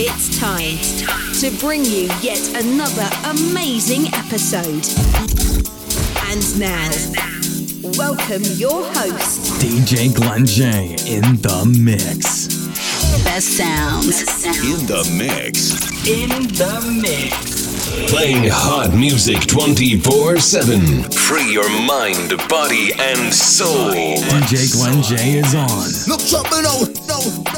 It's time, to bring you yet another amazing episode. And now, welcome your host, DJ Glen J, in the mix. Best sounds. Best sounds. In the mix. In the mix. Playing hot music 24 7. Free your mind, body, and soul. DJ Glen J is on. No trouble, no, no, no.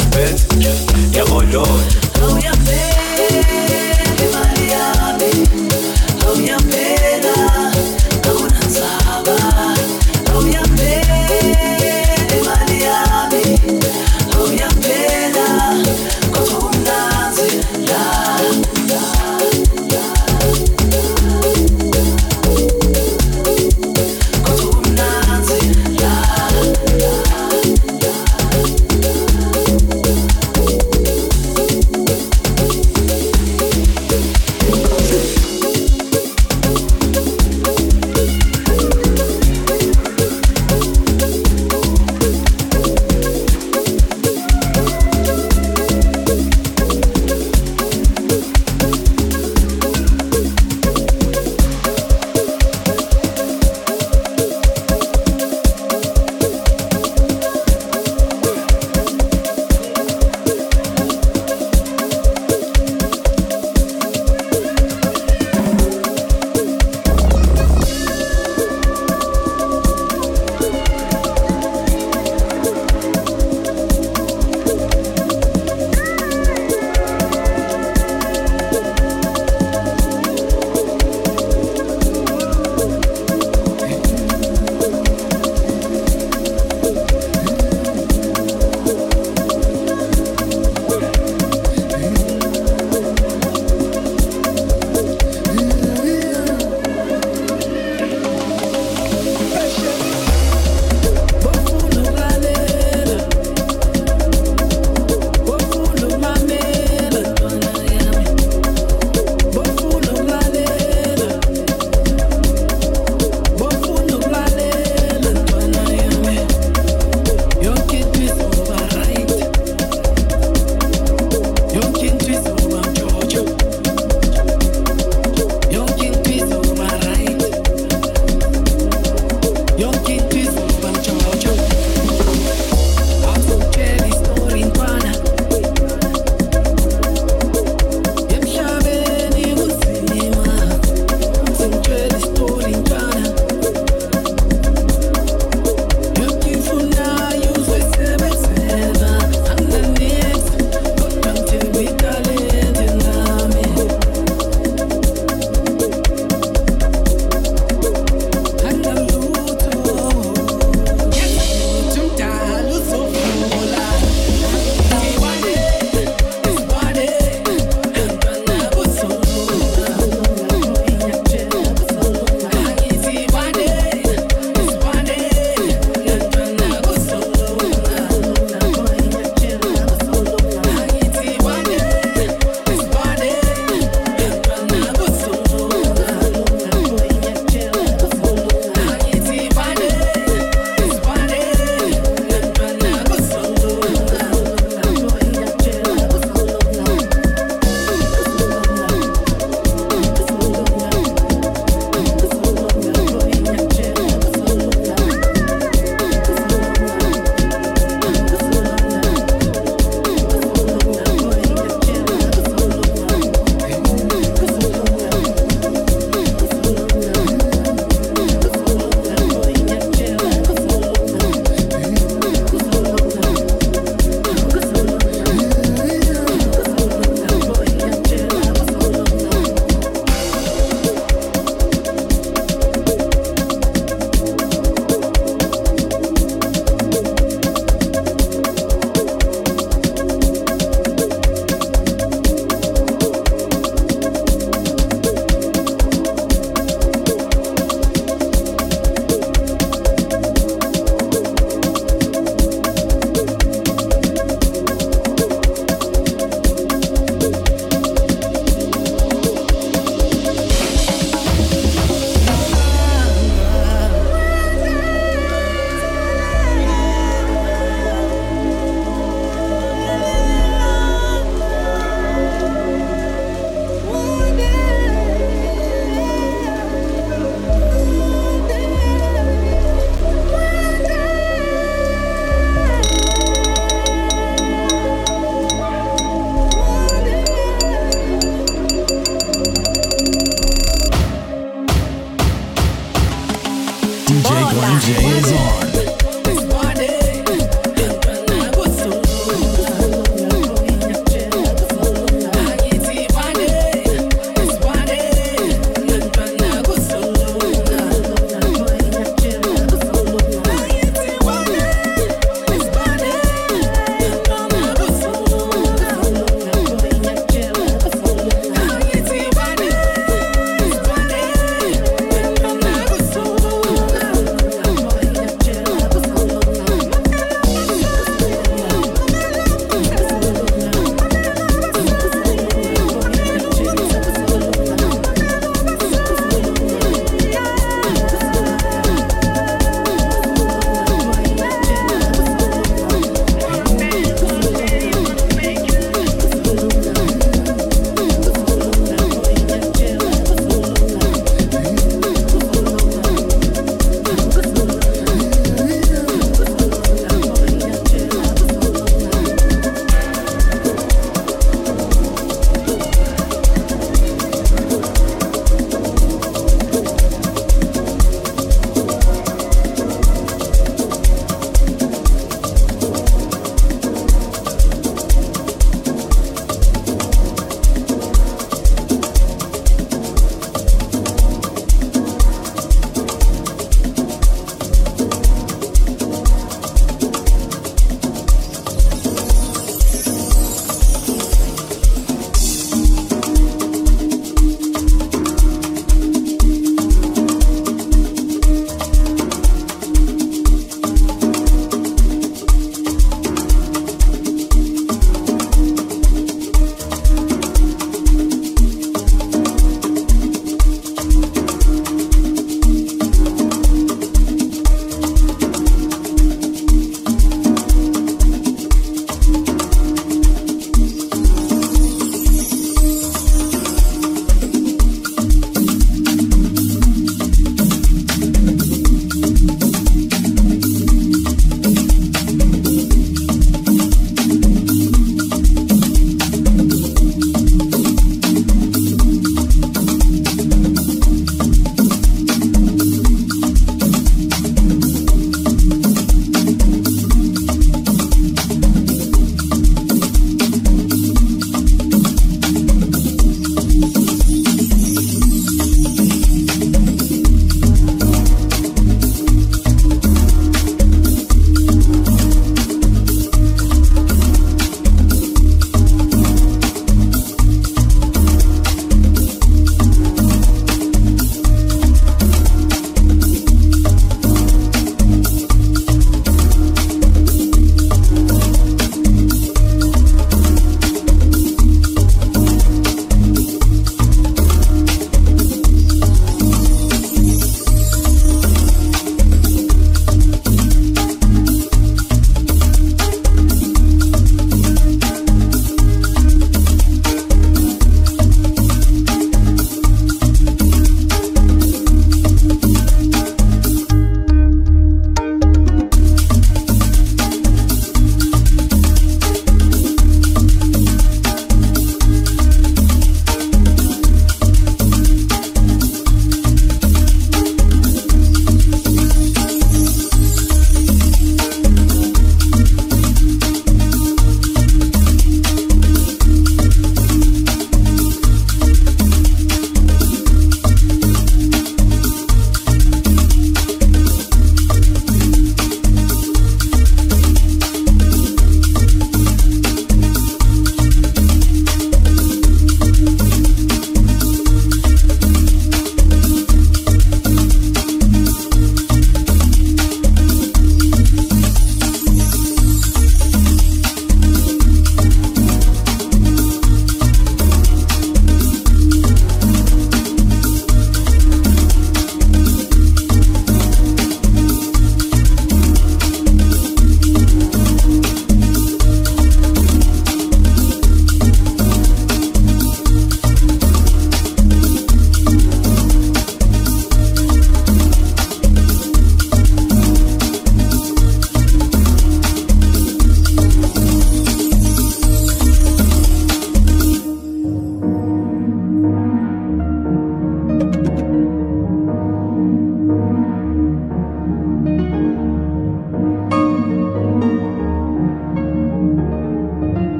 ama-Mercedes Benz Yabo dodo Ay.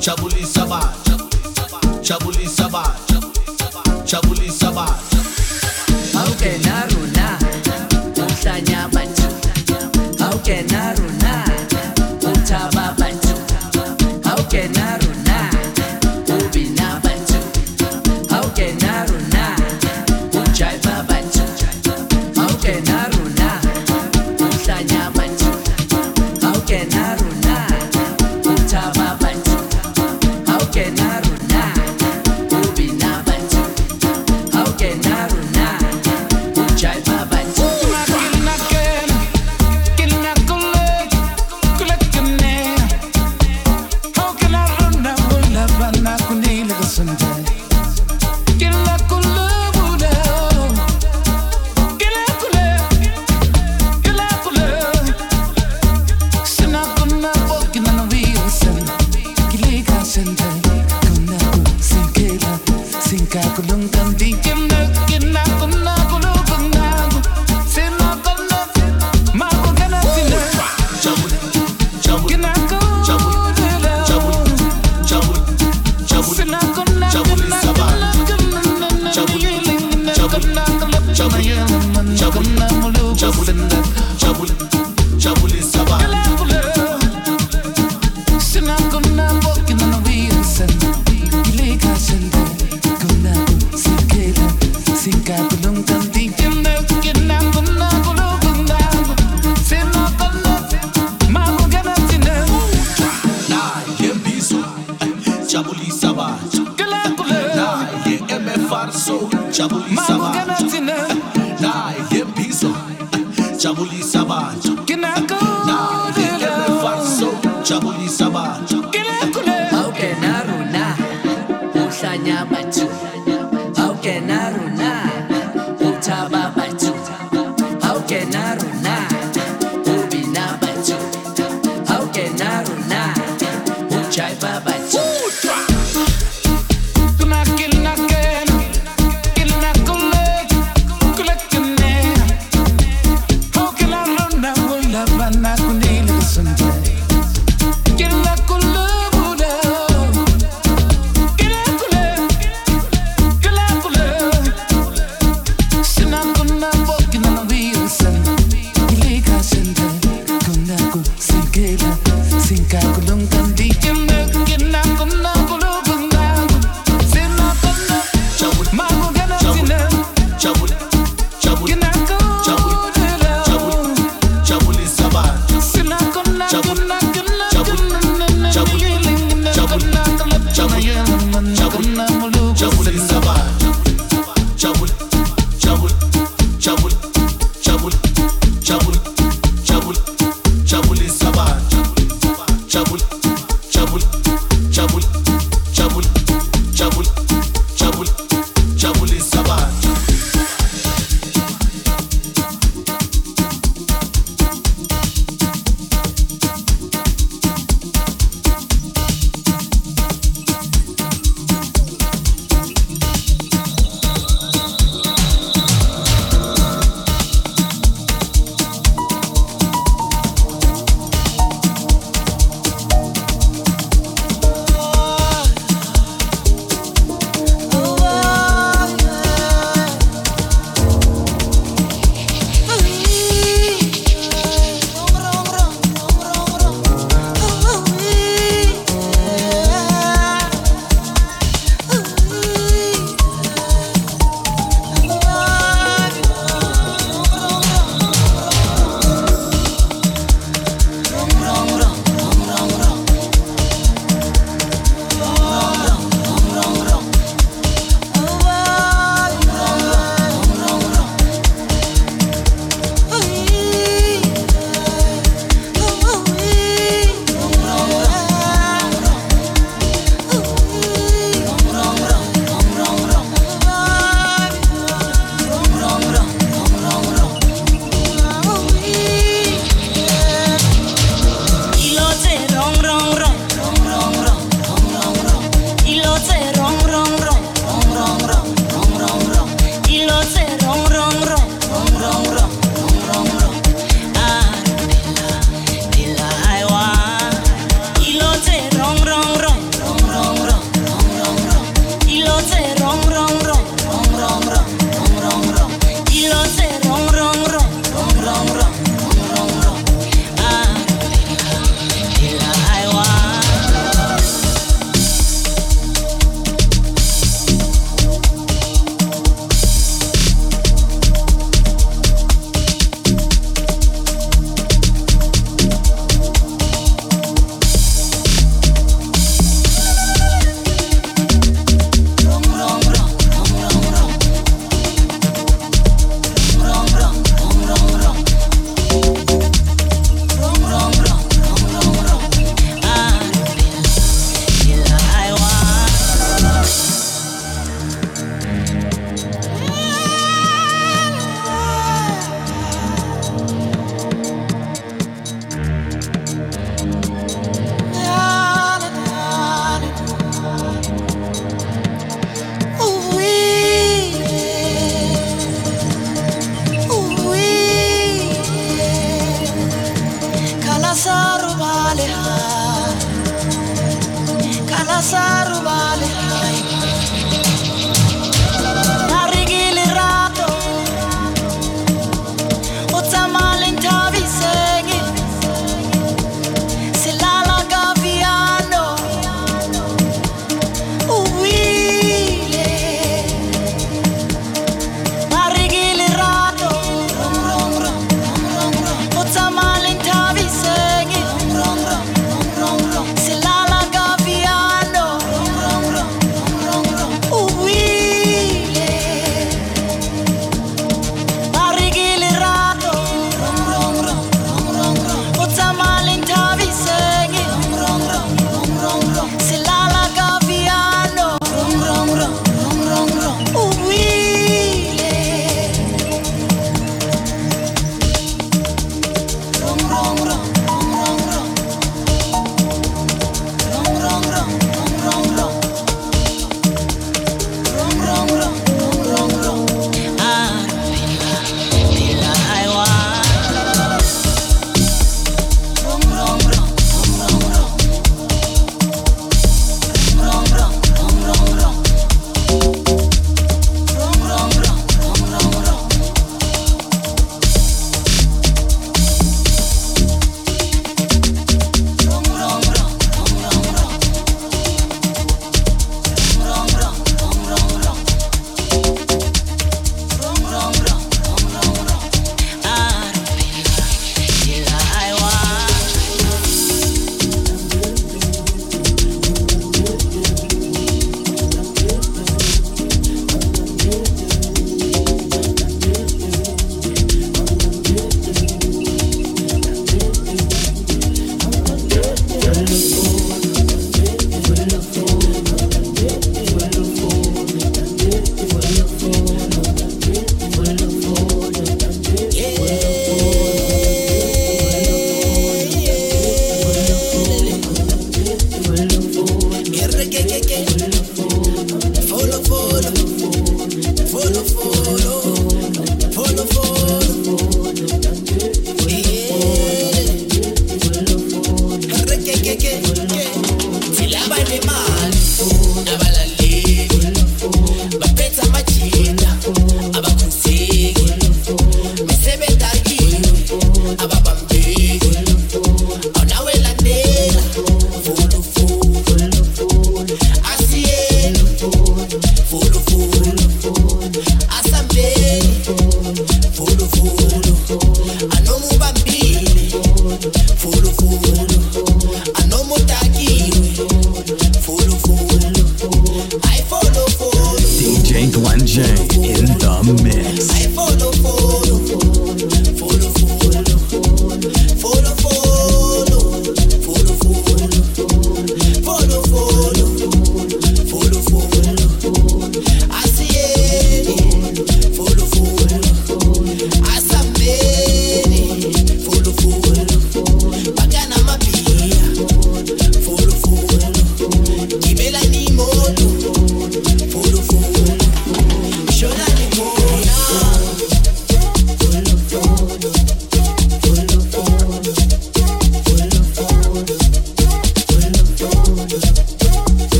Chabuliça bate.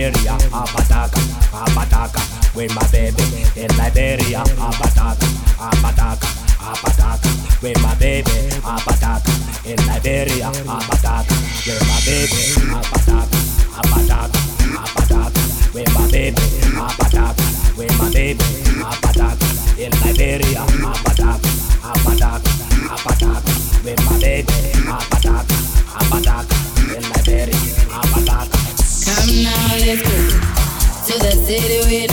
Liberia, Abadaka, Abadaka. With my baby in Liberia, Abadaka, Abadaka, Abadaka. With my baby, Abadaka in Liberia, Abadaka. With my baby, Abadaka, Abadaka, Abadaka. With my baby, Abadaka. With my baby, Abadaka in Liberia, Abadaka. city with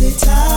easy time.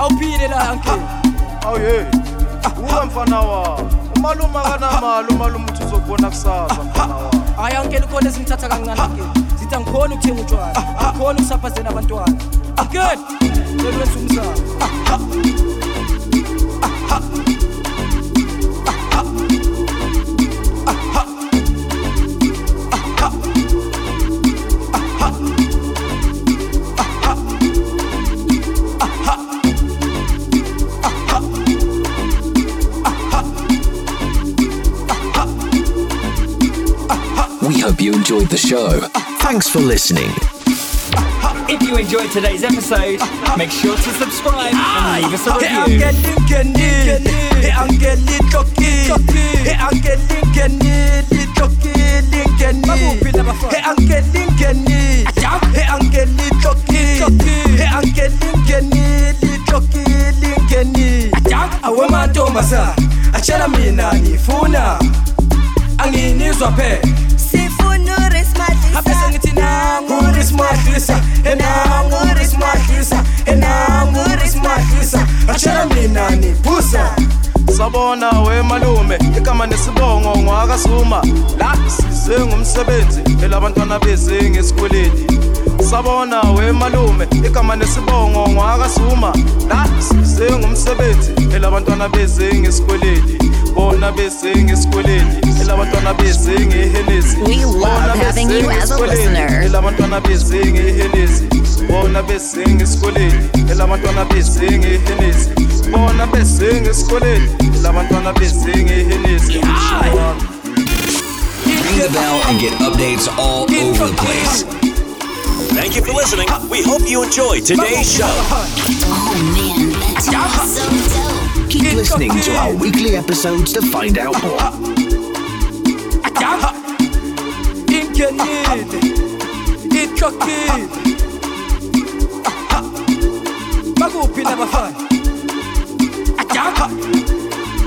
Awuphile la uncle. awuye uwe mfana wa umalume akanamali umalume uthi uzokubona kusasa mfana wa Hayi uncle khona esingithatha kancane uncle. Sithi angikhona ukuthenga utshwala. Angikhona ukusaphazela abantwana. Uncle, ngikwenza show. Thanks for listening. If you enjoyed today's episode, make sure to subscribe and leave us a Hey review. uncle Lincoln, hey uncle Lincoln, hey good is my visa, and how good is my visa, and how good is my visa. Achela mina nibusa. Sabona we malume igama nesibongo ngwakazuma la size ngumsebenzi elabantwana beze ngesikoleni sabona we malume. Igama nesibongo ngwakazuma la size elabantwana beze ngesikweleti. Bona beze ngesikweleti. Elabantwana beze ngehelezi. We love having you as a listener. elabantwana beze ngehelezi. Bona beze ngesikweleti. Elabantwana beze ngehelezi. Bona beze ngesikweleti. Elabantwana beze ngehelezi. Ring the bell and get updates all over the place. Thank you for listening. We hope you enjoyed today's show. Keep listening to our weekly episodes to find out more. Inkenid Ikokid Bakuphi labafana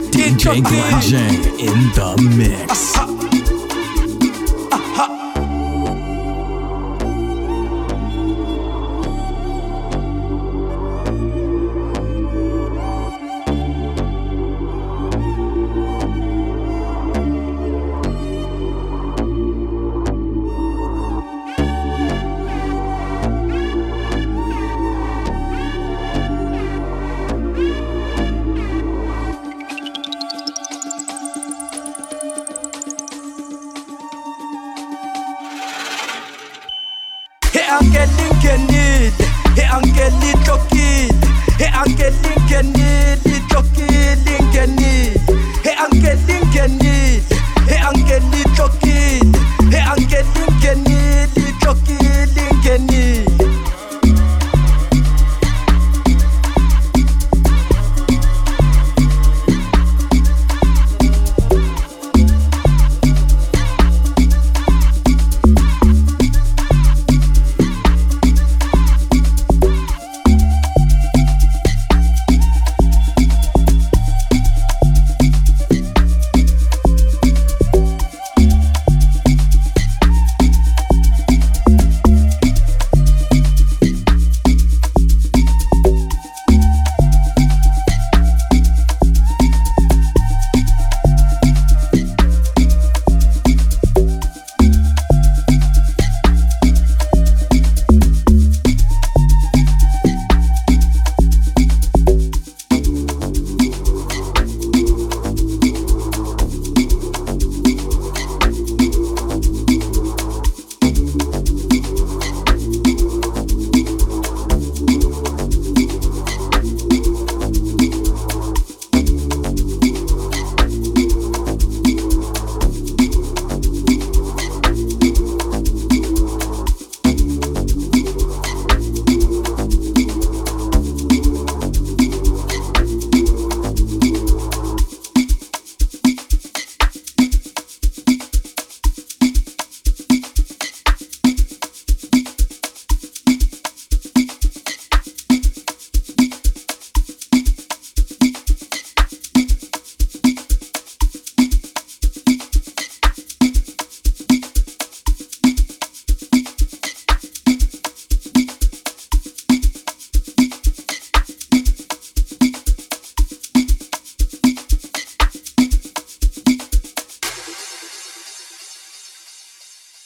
DJ Glen J in the mix.